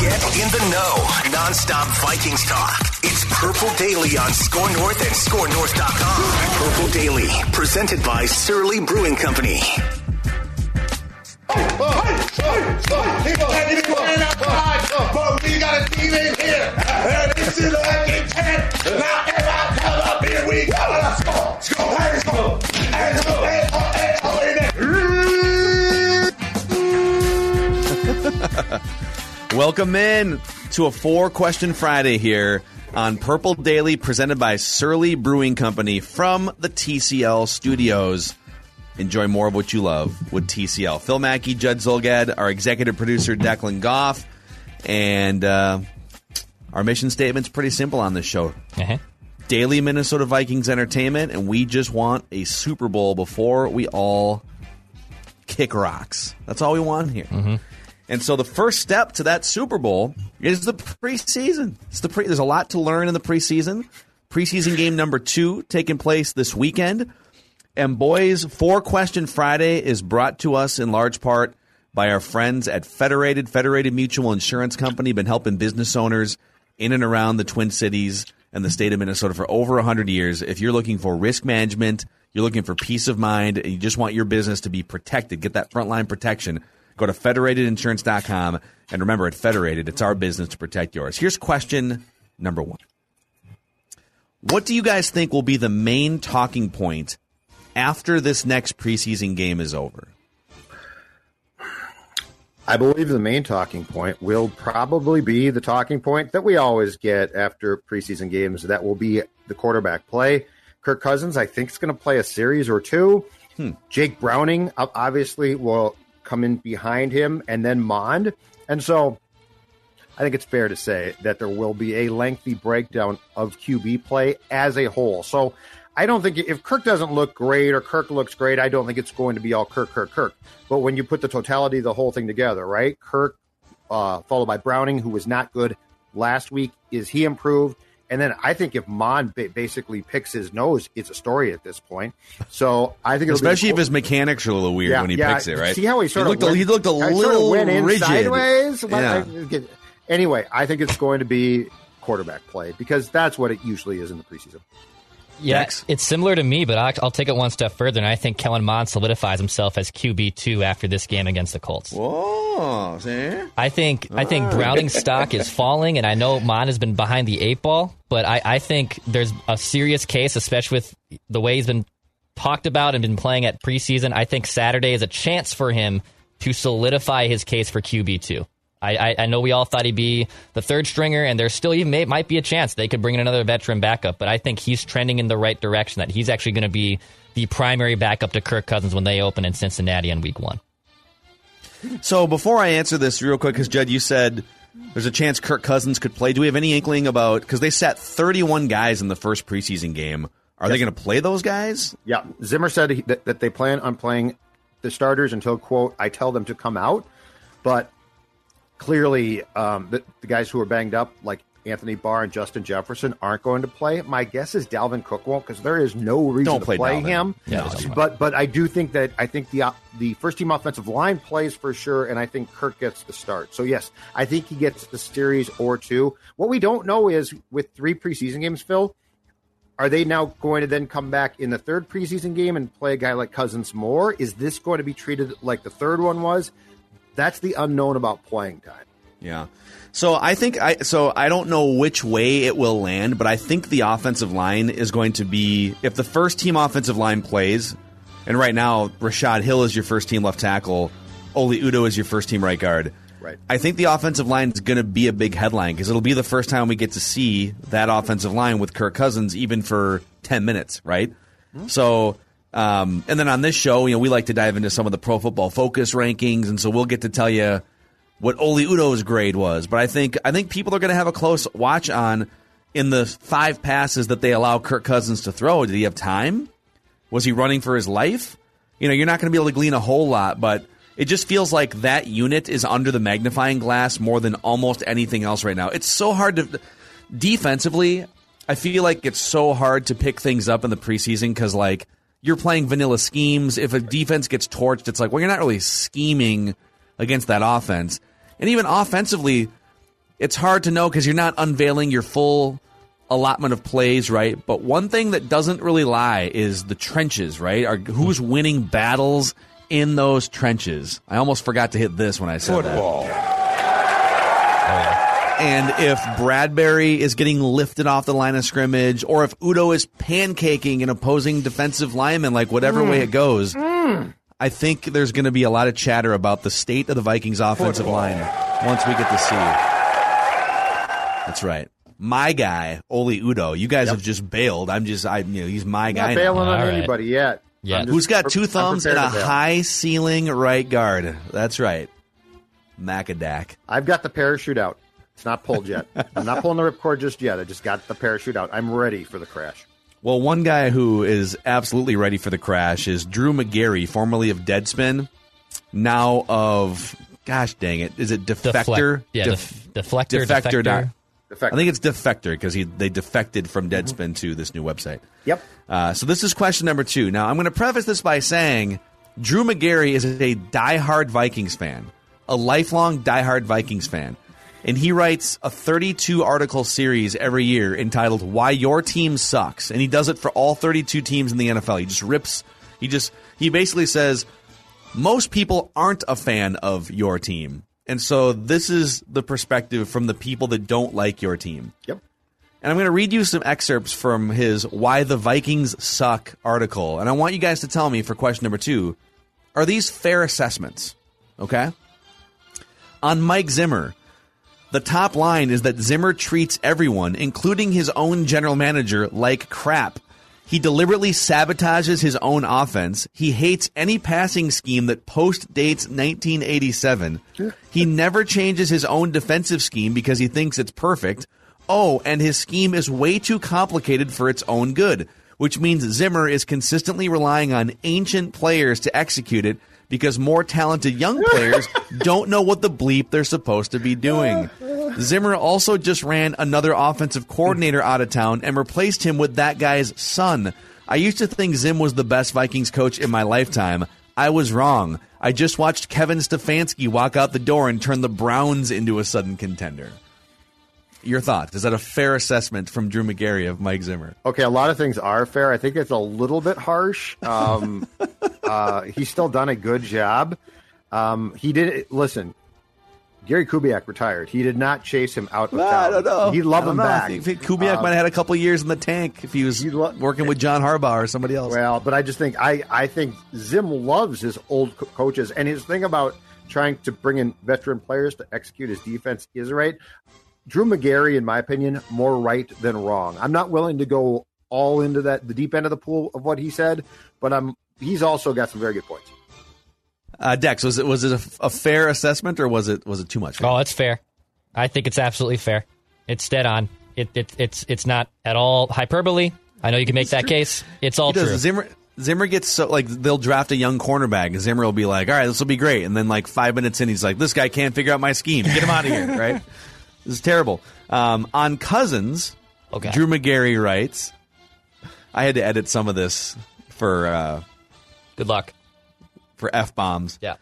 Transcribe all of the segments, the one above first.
Get in the know. Non-stop Vikings talk. It's Purple Daily on Score North and ScoreNorth.com. Purple Daily, presented by Surly Brewing Company. We got a team in here. And this is like a 10. Now everybody come up here. We go. Let's go. Let's go. Let's go. Let's go. Let's go. Let's go. Welcome in to a four question Friday here on Purple Daily, presented by Surly Brewing Company from the TCL studios. Enjoy more of what you love with TCL. Phil Mackey, Judd Zulgad, our executive producer, Declan Goff, and uh, our mission statement's pretty simple on this show. Uh-huh. Daily Minnesota Vikings entertainment, and we just want a Super Bowl before we all kick rocks. That's all we want here. And so the first step to that Super Bowl is the preseason. It's the pre- There's a lot to learn in the preseason. Preseason game number two taking place this weekend. And boys, Four Question Friday is brought to us in large part by our friends at Federated. Federated Mutual Insurance Company been helping business owners in and around the Twin Cities and the state of Minnesota for over 100 years. If you're looking for risk management, you're looking for peace of mind, and you just want your business to be protected, get that frontline protection, go to federatedinsurance.com. And remember, at Federated, it's our business to protect yours. Here's question number one What do you guys think will be the main talking point after this next preseason game is over? I believe the main talking point will probably be the talking point that we always get after preseason games. That will be the quarterback play. Kirk Cousins, I think, is going to play a series or two. Hmm. Jake Browning obviously will come in behind him, and then Mond. And so I think it's fair to say that there will be a lengthy breakdown of QB play as a whole. So I don't think if Kirk doesn't look great or Kirk looks great, I don't think it's going to be all Kirk, Kirk, Kirk. But when you put the totality of the whole thing together, right? Kirk, uh, followed by Browning, who was not good last week, is he improved? And then I think if Mon ba- basically picks his nose, it's a story at this point. So I think, it'll be Especially a if his mechanics are a little weird Yeah, when he yeah. picks it, right? See how he sort looked of a, went- he looked a I sort of little rigid. sideways. Yeah. Anyway, I think it's going to be quarterback play because that's what it usually is in the preseason. Yeah, Dex? it's similar to me, but I'll, I'll take it one step further, and I think Kellen Mond solidifies himself as QB two after this game against the Colts. Whoa, see? I think I think Browning's stock is falling, and I know Mond has been behind the eight ball, but I, I think there's a serious case, especially with the way he's been talked about and been playing at preseason. I think Saturday is a chance for him to solidify his case for QB two. I, I, I know we all thought he'd be the third stringer, and there still even may, might be a chance they could bring in another veteran backup. But I think he's trending in the right direction. That he's actually going to be the primary backup to Kirk Cousins when they open in Cincinnati in Week One. So before I answer this real quick, because Judd, you said there's a chance Kirk Cousins could play. Do we have any inkling about because they sat 31 guys in the first preseason game? Are they going to play those guys? Yeah, Zimmer said that, that they plan on playing the starters until quote I tell them to come out, but clearly um, the, the guys who are banged up like Anthony Barr and Justin Jefferson aren't going to play. My guess is Dalvin Cook won't because there is no reason Don't to play play, him. Yeah, but but I do think that I think the uh, the first team offensive line plays for sure, and I think Kirk gets the start. So yes, I think he gets the series or two. What we don't know is with three preseason games, Phil, are they now going to then come back in the third preseason game and play a guy like Cousins more? Is this going to be treated like the third one was? That's the unknown about playing time. Yeah. So I think I so I don't know which way it will land, but I think the offensive line is going to be if the first team offensive line plays, and right now Rashod Hill is your first team left tackle, Oli Udoh is your first team right guard. Right. I think the offensive line is going to be a big headline because it'll be the first time we get to see that offensive line with Kirk Cousins even for ten minutes, right? Hmm. So, um, and then on this show, you know, we like to dive into some of the Pro Football Focus rankings, and so we'll get to tell you what Oli Udoh's grade was. But I think I think people are going to have a close watch on in the five passes that they allow Kirk Cousins to throw. Did he have time? Was he running for his life? You know, you're not going to be able to glean a whole lot, but it just feels like that unit is under the magnifying glass more than almost anything else right now. It's so hard to defensively. I feel like it's so hard to pick things up in the preseason because like you're playing vanilla schemes. If a defense gets torched, it's like well, you're not really scheming against that offense, and even offensively, it's hard to know because you're not unveiling your full allotment of plays, right? But one thing that doesn't really lie is the trenches, right? Are who's winning battles in those trenches? I almost forgot to hit this when I said Football. that. And if Bradbury is getting lifted off the line of scrimmage, or if Udoh is pancaking an opposing defensive lineman, like whatever way it goes, I think there's going to be a lot of chatter about the state of the Vikings offensive line once we get to see. That's right. My guy, Oli Udoh. You guys have just bailed. I'm just, I, you know, he's my guy. Not now. bailing on All right. anybody yet. Yeah. Who's got two I'm thumbs and a prepared to bail. high ceiling right guard? That's right. Macadac. I've got the parachute out. It's not pulled yet. I'm not pulling the ripcord just yet. I just got the parachute out. I'm ready for the crash. Well, one guy who is absolutely ready for the crash is Drew Magary, formerly of Deadspin, now of, gosh dang it, is it Defector? Deflect- yeah, Def- def- deflector, Defector. defector. dot- Defector. I think it's Defector because he they defected from Deadspin to this new website. Yep. Uh, so this is question number two. Now I'm going to preface this by saying Drew Magary is a diehard Vikings fan, a lifelong diehard Vikings fan, and he writes a 32 article series every year entitled "Why Your Team Sucks," and he does it for all 32 teams in the NFL. He just rips. He just he basically says most people aren't a fan of your team. And so this is the perspective from the people that don't like your team. Yep. And I'm going to read you some excerpts from his Why the Vikings Suck article. And I want you guys to tell me for question number two are these fair assessments? Okay? On Mike Zimmer, the top line is that Zimmer treats everyone, including his own general manager, like crap. He deliberately sabotages his own offense. He hates any passing scheme that post dates 1987. He never changes his own defensive scheme because he thinks it's perfect. Oh, and his scheme is way too complicated for its own good, which means Zimmer is consistently relying on ancient players to execute it because more talented young players don't know what the bleep they're supposed to be doing. Zimmer also just ran another offensive coordinator out of town and replaced him with that guy's son. I used to think Zim was the best Vikings coach in my lifetime. I was wrong. I just watched Kevin Stefanski walk out the door and turn the Browns into a sudden contender. Your thoughts? Is that a fair assessment from Drew Magary of Mike Zimmer? Okay, a lot of things are fair. I think it's a little bit harsh. Um, uh, he's still done a good job. Um, he did listen. Gary Kubiak retired. He did not chase him out of town. He'd love him know. back. I think Kubiak Um, might have had a couple years in the tank if he was lo- working with John Harbaugh or somebody else. Well, but I just think I, I think Zim loves his old co- coaches, and his thing about trying to bring in veteran players to execute his defense is right. Drew Magary, in my opinion, more right than wrong. I'm not willing to go all into that the deep end of the pool of what he said, but I'm he's also got some very good points. Uh, Dex, was it was it a, a fair assessment or was it was it too much? Oh, it's fair. I think it's absolutely fair. It's dead on. It, it it's it's not at all hyperbole. I know you can make that case. It's all true. Zimmer Zimmer gets so like they'll draft a young cornerback Zimmer will be like, "All right, this will be great," and then like five minutes in, he's like, "This guy can't figure out my scheme. Get him out of here!" Right? This is terrible. Um, on Cousins, Okay. Drew Magary writes, "I had to edit some of this for uh, Good luck. for f bombs. Yeah.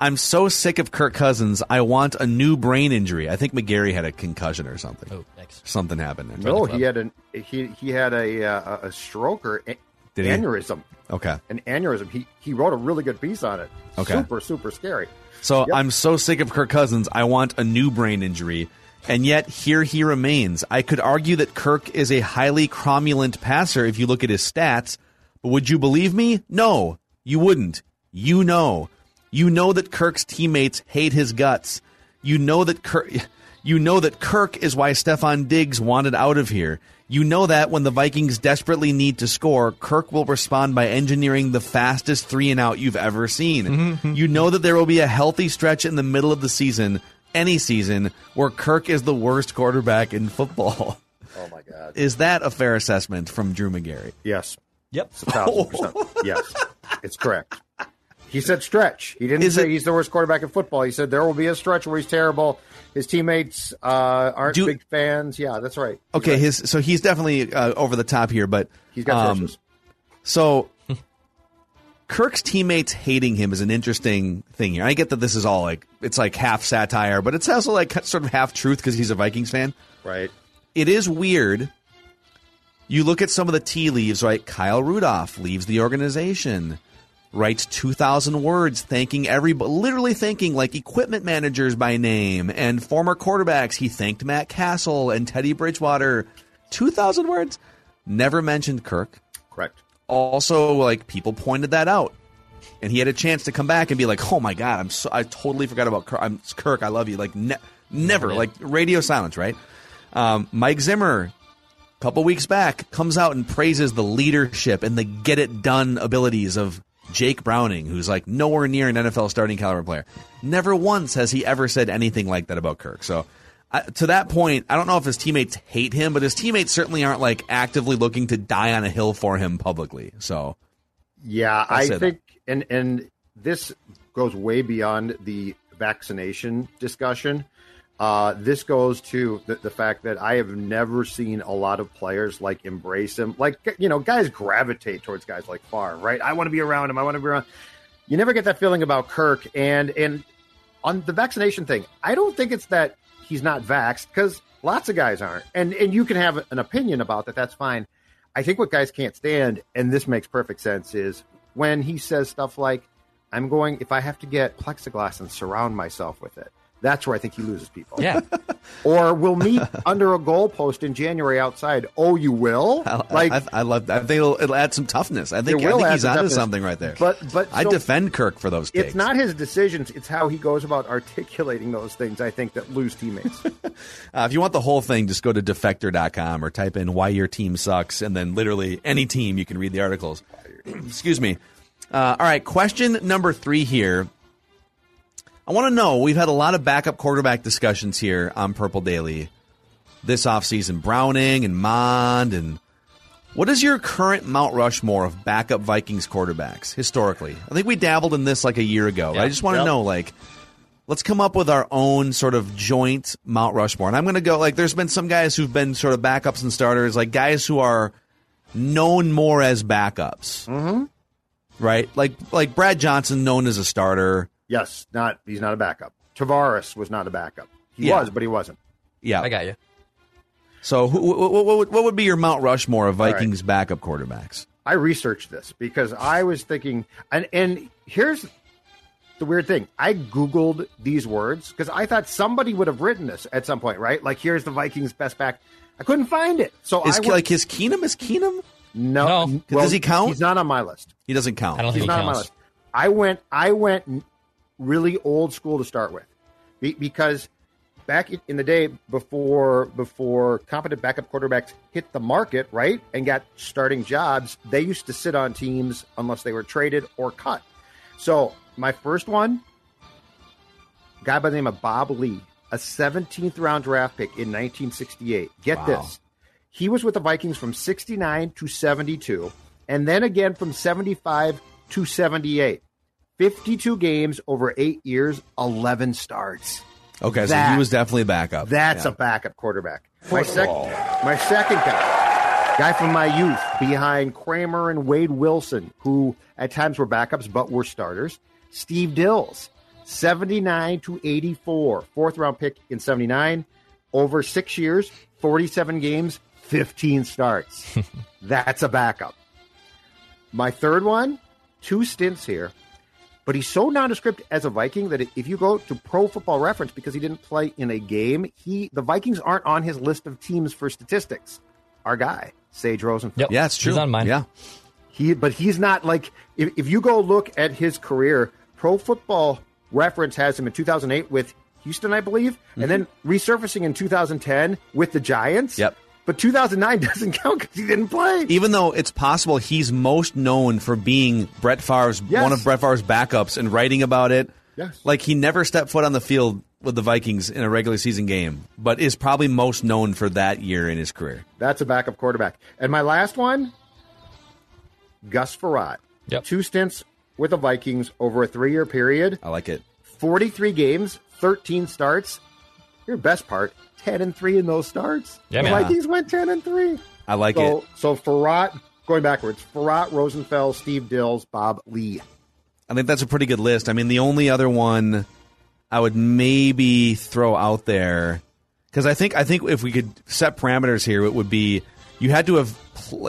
I'm so sick of Kirk Cousins. I want a new brain injury. I think Magary had a concussion or something. Oh, thanks. Something happened. there. No, club. he had an he he had a uh, a stroke or a- Did he? aneurysm. Okay. An aneurysm. He he wrote a really good piece on it. Okay. Super super scary. So I'm so sick of Kirk Cousins. I want a new brain injury. And yet here he remains. I could argue that Kirk is a highly cromulent passer if you look at his stats, but would you believe me? No, you wouldn't. You know. You know that Kirk's teammates hate his guts. You know that Kirk you know that Kirk is why Stefon Diggs wanted out of here. You know that when the Vikings desperately need to score, Kirk will respond by engineering the fastest three and out you've ever seen. Mm-hmm, mm-hmm. You know that there will be a healthy stretch in the middle of the season, any season, where Kirk is the worst quarterback in football. Oh my God. Is that a fair assessment from Drew Magary? Yes. Yep. It's a thousand percent. yes. It's correct. He said stretch. He didn't Is say it- he's the worst quarterback in football. He said there will be a stretch where he's terrible. His teammates uh, aren't Do- big fans. Yeah, that's right. He's Okay, right. his so he's definitely uh, over the top here, but he's got um, sources. So Kirk's teammates hating him is an interesting thing here. I get that this is all like it's like half satire, but it's also like sort of half truth because he's a Vikings fan. Right. It is weird. You look at some of the tea leaves, right? Kyle Rudolph leaves the organization, writes 2,000 words thanking everybody, literally thanking like equipment managers by name and former quarterbacks. He thanked Matt Cassel and Teddy Bridgewater. 2,000 words. Never mentioned Kirk Correct. also like people pointed that out and he had a chance to come back and be like oh my god i'm so i totally forgot about kirk i'm kirk i love you like ne- never like radio silence right um, mike zimmer a couple weeks back comes out and praises the leadership and the get it done abilities of jake browning who's like nowhere near an nfl starting caliber player never once has he ever said anything like that about kirk so I, to that point, I don't know if his teammates hate him, but his teammates certainly aren't like actively looking to die on a hill for him publicly. So Yeah, I say that. think, and and this goes way beyond the vaccination discussion. Uh, this goes to the, the fact that I have never seen a lot of players like embrace him. Like you know, guys gravitate towards guys like Favre, right? I want to be around him. I want to be around. You never get that feeling about Kirk, and and on the vaccination thing, I don't think it's that he's not vaxxed because lots of guys aren't, and and you can have an opinion about that. That's fine. I think what guys can't stand, and this makes perfect sense, is when he says stuff like, "I'm going if I have to get plexiglass and surround myself with it." That's where I think he loses people. Yeah. Or we'll meet under a goalpost in January outside. Oh, you will? I, like I, I love. That. I think it'll, it'll add some toughness. I think, It I think he's some onto toughness. something right there. But but I so- defend Kirk for those. Takes. It's not his decisions; it's how he goes about articulating those things. I think that lose teammates. Uh, if you want the whole thing, just go to defector.com or type in why your team sucks, and then literally any team you can read the articles. Excuse me. Uh, all right, question number three here. I want to know we've had a lot of backup quarterback discussions here on Purple Daily this offseason. Browning and Mond and what is your current Mount Rushmore of backup Vikings quarterbacks historically? I think we dabbled in this like a year ago. I just want to Yep. know like let's come up with our own sort of joint Mount Rushmore. And I'm going to go like there's been some guys who've been sort of backups and starters, like guys who are known more as backups. Mm-hmm. Right? Like like Brad Johnson known as a starter. Yes, not he's not a backup. Tarvaris was not a backup. He Yeah. was, but he wasn't. Yeah. I got you. So who, what, what, what, what would be your Mount Rushmore of right. Vikings backup quarterbacks? I researched this because I was thinking, and and here's the weird thing. I googled these words because I thought somebody would have written this at some point, right? Like, here's the Vikings' best back. I couldn't find it, so Is I went, like his Keenum is Keenum? no. No. Does he count? He's not on my list. He doesn't count. I don't He's think he not on my list. I went. I went really old school to start with, Be- because back in- the day before before competent backup quarterbacks hit the market, right, and got starting jobs, they used to sit on teams unless they were traded or cut. So my first one, guy by the name of Bob Lee, a 17th round draft pick in 1968. Get Wow. this. He was with the Vikings from 69 to 72, and then again from 75 to 78. 52 games over eight years, 11 starts. Okay, so he was definitely a backup. That's Yeah. a backup quarterback. My, sec- my second guy, guy from my youth, behind Kramer and Wade Wilson, who at times were backups but were starters. Steve Dils, 79 to 84, fourth round pick in 79. Over six years, 47 games, 15 starts. That's a backup. My third one, two stints here. But he's so nondescript as a Viking that if you go to Pro Football Reference because he didn't play in a game, he the Vikings aren't on his list of teams for statistics. Our guy, Sage Rosenfels. Yep. Yeah, it's true. He's on mine. Yeah. He, but he's not like if, if you go look at his career, Pro Football Reference has him in 2008 with Houston, I believe, and then resurfacing in 2010 with the Giants. Mm-hmm. Yep. But 2009 doesn't count because he didn't play. Even though it's possible he's most known for being Brett Favre's Yes. one of Brett Favre's backups and writing about it. Yes. Like he never stepped foot on the field with the Vikings in a regular season game, but is probably most known for that year in his career. That's a backup quarterback. And my last one, Gus Frerotte. Yep. Two stints with the Vikings over a three-year period. I like it. 43 games, 13 starts. Your best part, 10 and 3 in those starts. Yeah, the man. Vikings went 10 and 3. I like so, it. So Frerotte, going backwards, Frerotte, Rosenfels, Steve Dils, Bob Lee. I think that's a pretty good list. I mean, the only other one I would maybe throw out there because I think I think if we could set parameters here, it would be you had to have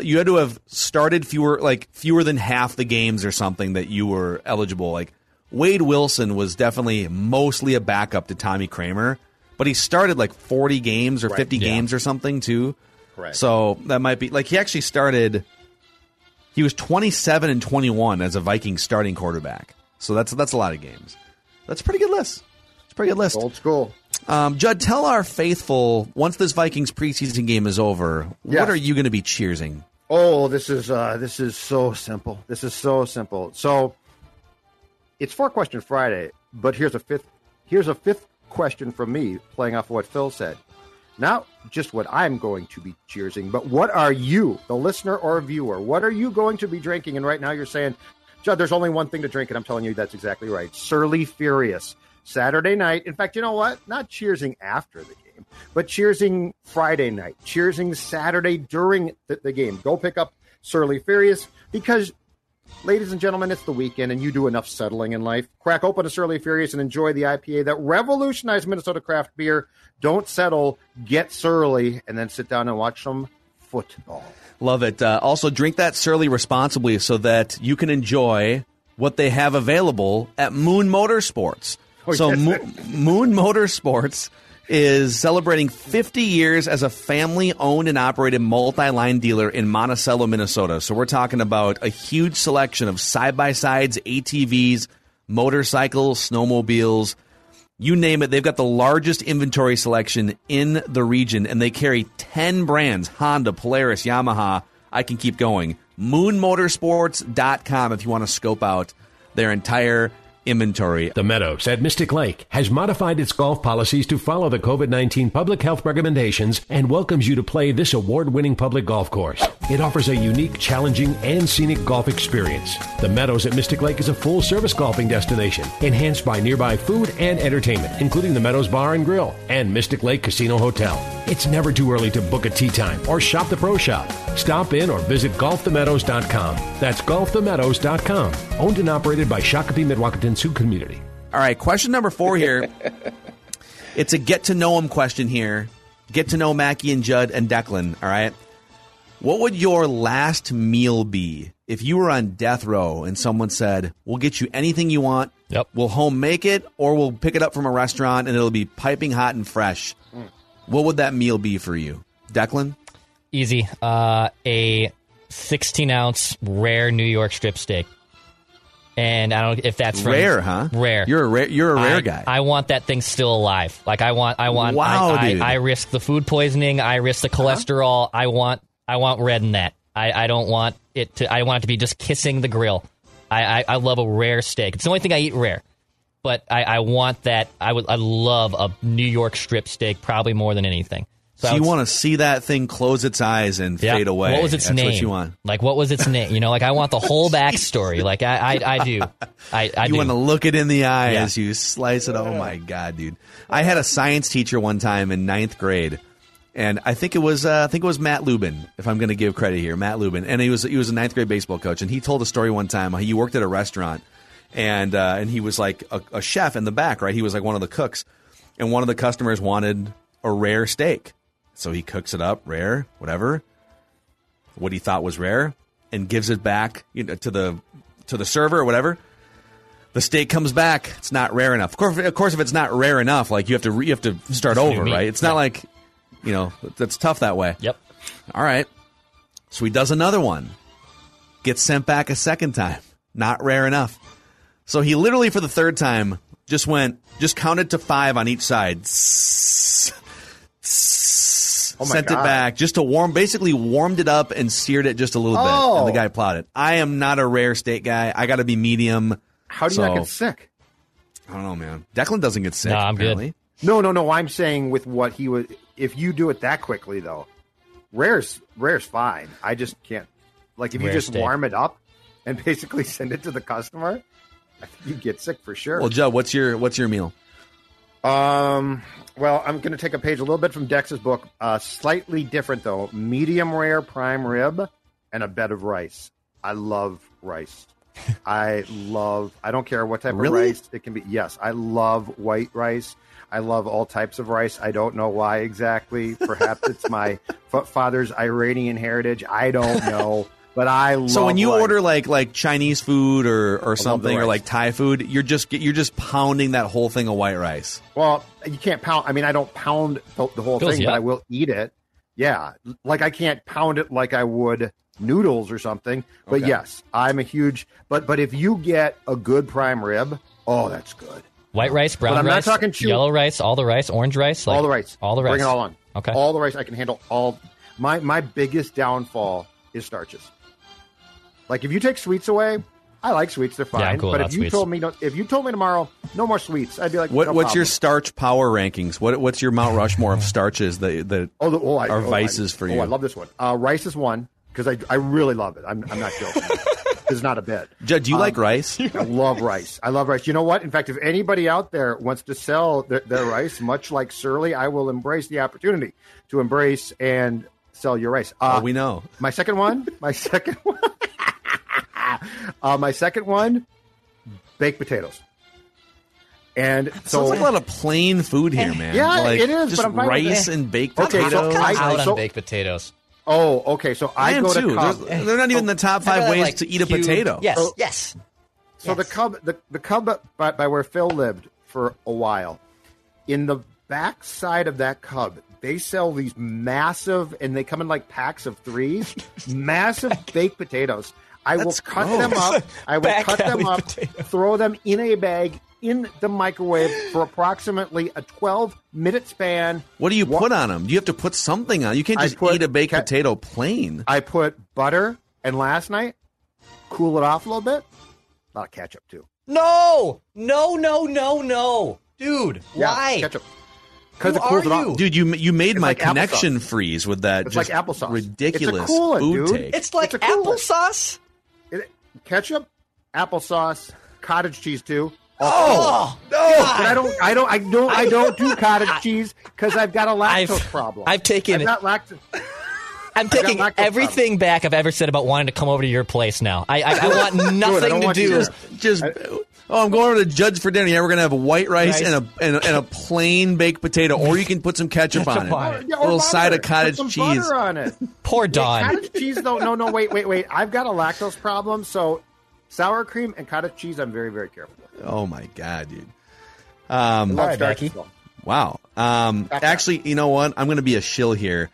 you had to have started fewer like fewer than half the games or something that you were eligible. Like Wade Wilson was definitely mostly a backup to Tommy Kramer, but he started like forty games or fifty Yeah. games or something too. Correct. So that might be like he actually started. He was 27 and 21 as a Viking starting quarterback. So that's that's a lot of games. That's a pretty good list. It's a pretty good list. Old school. Um, Judd, tell our faithful once this Vikings preseason game is over, Yes. what are you going to be cheersing? Oh, this is uh, this is so simple. This is so simple. So it's four question Friday, but here's a fifth. Here's a fifth question from me, playing off what Phil said. Not just what I'm going to be cheersing, but what are you, the listener or viewer? What are you going to be drinking? And right now you're saying, Judd, there's only one thing to drink, and I'm telling you that's exactly right. Surly Furious. Saturday night. In fact, you know what? Not cheersing after the game, but cheersing Friday night, cheersing Saturday during the, the game. Go pick up Surly Furious because, ladies and gentlemen, it's the weekend and you do enough settling in life. Crack open a Surly Furious and enjoy the IPA that revolutionized Minnesota craft beer. Don't settle, get surly, and then sit down and watch some football. Love it. Uh, also, drink that Surly responsibly so that you can enjoy what they have available at Moon Motorsports. so, yes. Mo- Moon Motorsports is celebrating 50 years as a family owned and operated multi line dealer in Monticello, Minnesota. So, we're talking about a huge selection of side by sides, ATVs, motorcycles, snowmobiles. You name it, they've got the largest inventory selection in the region, and they carry 10 brands Honda, Polaris, Yamaha. I can keep going. MoonMotorsports.com if you want to scope out their entire inventory. The Meadows at Mystic Lake has modified its golf policies to follow the COVID 19 public health recommendations and welcomes you to play this award winning public golf course. It offers a unique, challenging, and scenic golf experience. The Meadows at Mystic Lake is a full service golfing destination, enhanced by nearby food and entertainment, including the Meadows Bar and Grill and Mystic Lake Casino Hotel. It's never too early to book a tee time or shop the pro shop. Stop in or visit golfthemeadows.com. That's golfthemeadows.com. Owned and operated by Shakopee Mdewakanton Sioux Community. All right, question number four here. it's a get to know him question here. Get to know Mackey and Judd and Declan. All right. What would your last meal be if you were on death row and someone said, "We'll get you anything you want. Yep. We'll home make it, or we'll pick it up from a restaurant and it'll be piping hot and fresh." What would that meal be for you, Declan? Easy. Uh, a 16 ounce rare New York strip steak. And I don't know if that's rare, huh? Rare. You're a rare. You're a rare I, guy. I want that thing still alive. Like I want. I want. Wow, I, dude. I, I risk the food poisoning. I risk the cholesterol. I want. I want red in that. I, I don't want it to. I want it to be just kissing the grill. I, I, I love a rare steak. It's the only thing I eat rare. But I, I want that. I would. I love a New York strip steak probably more than anything. so I you want to see that thing close its eyes and yeah. fade away? What was its That's name? What you want? Like what was its name? You know, like I want the whole backstory. Like I, I, I do. I, I you want to look it in the eye Yeah. as you slice it. Oh my god, dude! I had a science teacher one time in ninth grade, and I think it was uh, I think it was Matt Lubin. If I'm going to give credit here, Matt Lubin, and he was he was a ninth grade baseball coach, and he told a story one time. He worked at a restaurant, and uh, and he was like a, a chef in the back, right? He was like one of the cooks, and one of the customers wanted a rare steak, so he cooks it up, rare, whatever, what he thought was rare, and gives it back you know, to the to the server or whatever. The steak comes back. It's not rare enough. Of course, of course, if it's not rare enough, like you have to re, you have to start It's over, right? It's not like you know that's tough that way. Yep. All right. So he does another one. Gets sent back a second time. Not rare enough. So he literally, for the third time, just went, just counted to five on each side. Oh my sent God. it back just to warm, basically warmed it up and seared it just a little bit. Oh. And the oh. guy plowed it. I am not a rare steak guy. I got to be medium. How do you not get sick? I don't know, man. Declan doesn't get sick. No, I'm good. No, no, no. I'm saying with what he would, if you do it that quickly, though, rare's rare's fine. I just can't. Like if you just steak. warm it up and basically send it to the customer, I think you get sick for sure. Well, Joe, what's your what's your meal? Um. Well, I'm going to take a page a little bit from Dex's book. Uh, slightly different though. Medium rare prime rib and a bed of rice. I love rice. I love. I don't care what type Really? of rice it can be. Yes, I love white rice. I love all types of rice. I don't know why exactly. Perhaps it's my father's Iranian heritage. I don't know, but I love. So when you rice. order like like Chinese food or or something or like Thai food, you're just you're just pounding that whole thing of white rice. Well, you can't pound. I mean, I don't pound the, the whole Fills thing, you but. I will eat it. Yeah, like I can't pound it like I would noodles or something. But Okay. yes, I'm a huge. But but if you get a good prime rib, oh, that's good. White rice, brown But I'm not rice, talking chew- yellow rice, all the rice, orange rice, like, all the rice, all the rice. Bring it all on. Okay. all the rice. I can handle all. My my biggest downfall is starches. Like if you take sweets away. I like sweets; they're fine. Yeah, cool but if you sweets. told me, no, if you told me tomorrow, no more sweets, I'd be like, What no what's your starch power rankings? What what's your Mount Rushmore of starches that that Oh, the, oh, I, are oh, vices I, for oh, you? I love this one. Uh, rice is one because I, I really love it. I'm, I'm not joking. it's not a bit. Judd, do you Um, like rice? I love rice. I love rice. You know what? In fact, if anybody out there wants to sell their, their rice, much like Surly, I will embrace the opportunity to embrace and sell your rice. Uh, oh, we know. my second one. My second one. uh, my second one. Baked potatoes. And so Sounds like a lot of plain food here, man. Yeah, like, it is, Just but I'm rice and baked Okay, so potatoes. I- out so- on baked potatoes. Oh, okay. So I, I am go too. to Cub. They're, they're not even in the top five ways to eat a potato. Yes, So- yes. So the cub, the, the cub by, by where Phil lived for a while, in the back side of that cub, they sell these massive, and they come in like packs of threes, massive baked potatoes. I will cut gross. them up. I will Back cut them up, potato. throw them in a bag in the microwave for approximately a twelve minute span. What do you What- put on them? You have to put something on. You can't just put eat a baked ca- potato plain. I put butter, and last night, cool it off a little bit. A lot of ketchup too. No, no, no, no, no, dude. Yeah, why? ketchup? Because Who it cools are it off. you? Dude, you you made It's my like applesauce. connection freeze with that It's just like applesauce. ridiculous It's a coolant, food dude. take. It's like It's a coolant. applesauce. It- ketchup, applesauce, cottage cheese too. Oh, oh But I don't, I don't, I don't, I don't do cottage cheese because I've got a lactose I've- problem. I've taken- I've got lactose. I'm taking lactose everything back I've ever said about wanting to come over to your place now. I, I, I want nothing don't to want you do. to- just oh, I'm going over to Judge for dinner. Yeah, we're gonna have white rice, Rice. and a and a, and a plain baked potato, or you can put some ketchup, on it. Ketchup on it. Yeah, A or little side of cottage Put some cheese. butter on it. Poor Wait, Dawn. cottage cheese though? No, no, wait, wait, wait. I've got a lactose problem, so sour cream and cottage cheese, I'm very, very careful. With. Oh my god, dude! Um, Love Becky. Wow. Um, actually, you know what? I'm going to be a shill here.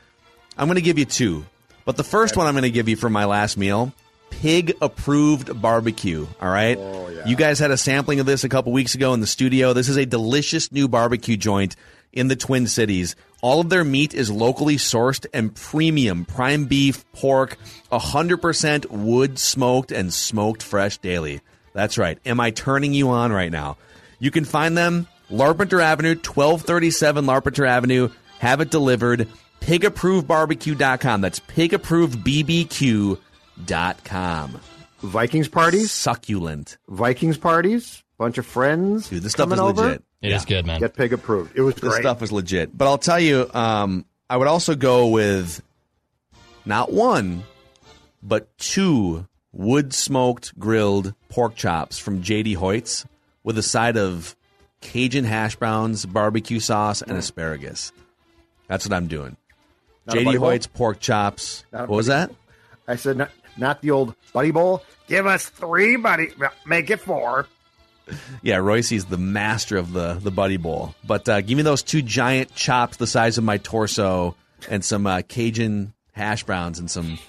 I'm going to give you two. But the first one I'm going to give you for my last meal pig approved barbecue. All right. Oh, yeah. You guys had a sampling of this a couple weeks ago in the studio. This is a delicious new barbecue joint in the Twin Cities. All of their meat is locally sourced and premium prime beef, pork, 100% wood smoked and smoked fresh daily. That's right. Am I turning you on right now? You can find them Larpenteur Avenue, 1237 Larpenteur Avenue. Have it delivered. PigApprovedBarbecue.com. That's PigApprovedBBQ.com. Vikings parties, Succulent. Vikings parties, bunch of friends. Dude, this stuff is over. legit. It is good, man. Get pig approved. It was This great. stuff is legit. But I'll tell you, um, I would also go with not one, but two wood smoked grilled pork chops from JD Hoyt's with a side of Cajun hash browns, barbecue sauce, and asparagus. That's what I'm doing. Not a JD buddy bowl? Hoyt's pork chops. Not a What was that? I said, not, not the old buddy bowl. Give us three, buddy. Make it four. Yeah, Royce's the master of the the buddy bowl. But uh, give me those two giant chops the size of my torso and some uh, Cajun hash browns and some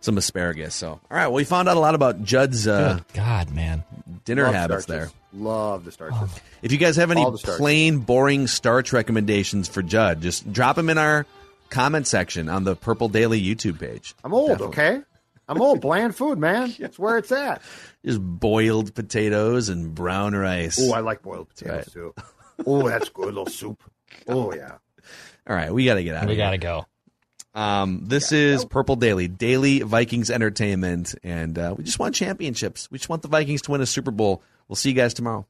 some asparagus. So, all right. Well, we found out a lot about Judd's uh, God, man. dinner Love habits starches. there. Love the starches. If you guys have any All the starches. plain, boring starch recommendations for Judd, just drop them in our comment section on the Purple Daily YouTube page. I'm old, okay? I'm old. Bland food, man. That's where it's at. Just boiled potatoes and brown rice. Oh, I like boiled potatoes Right. too. Oh, that's good. little soup. Oh yeah. All right, we got to get out of We here. got to go. Um, this is Purple Daily, daily Vikings entertainment, and uh, we just want championships. We just want the Vikings to win a Super Bowl. We'll see you guys tomorrow.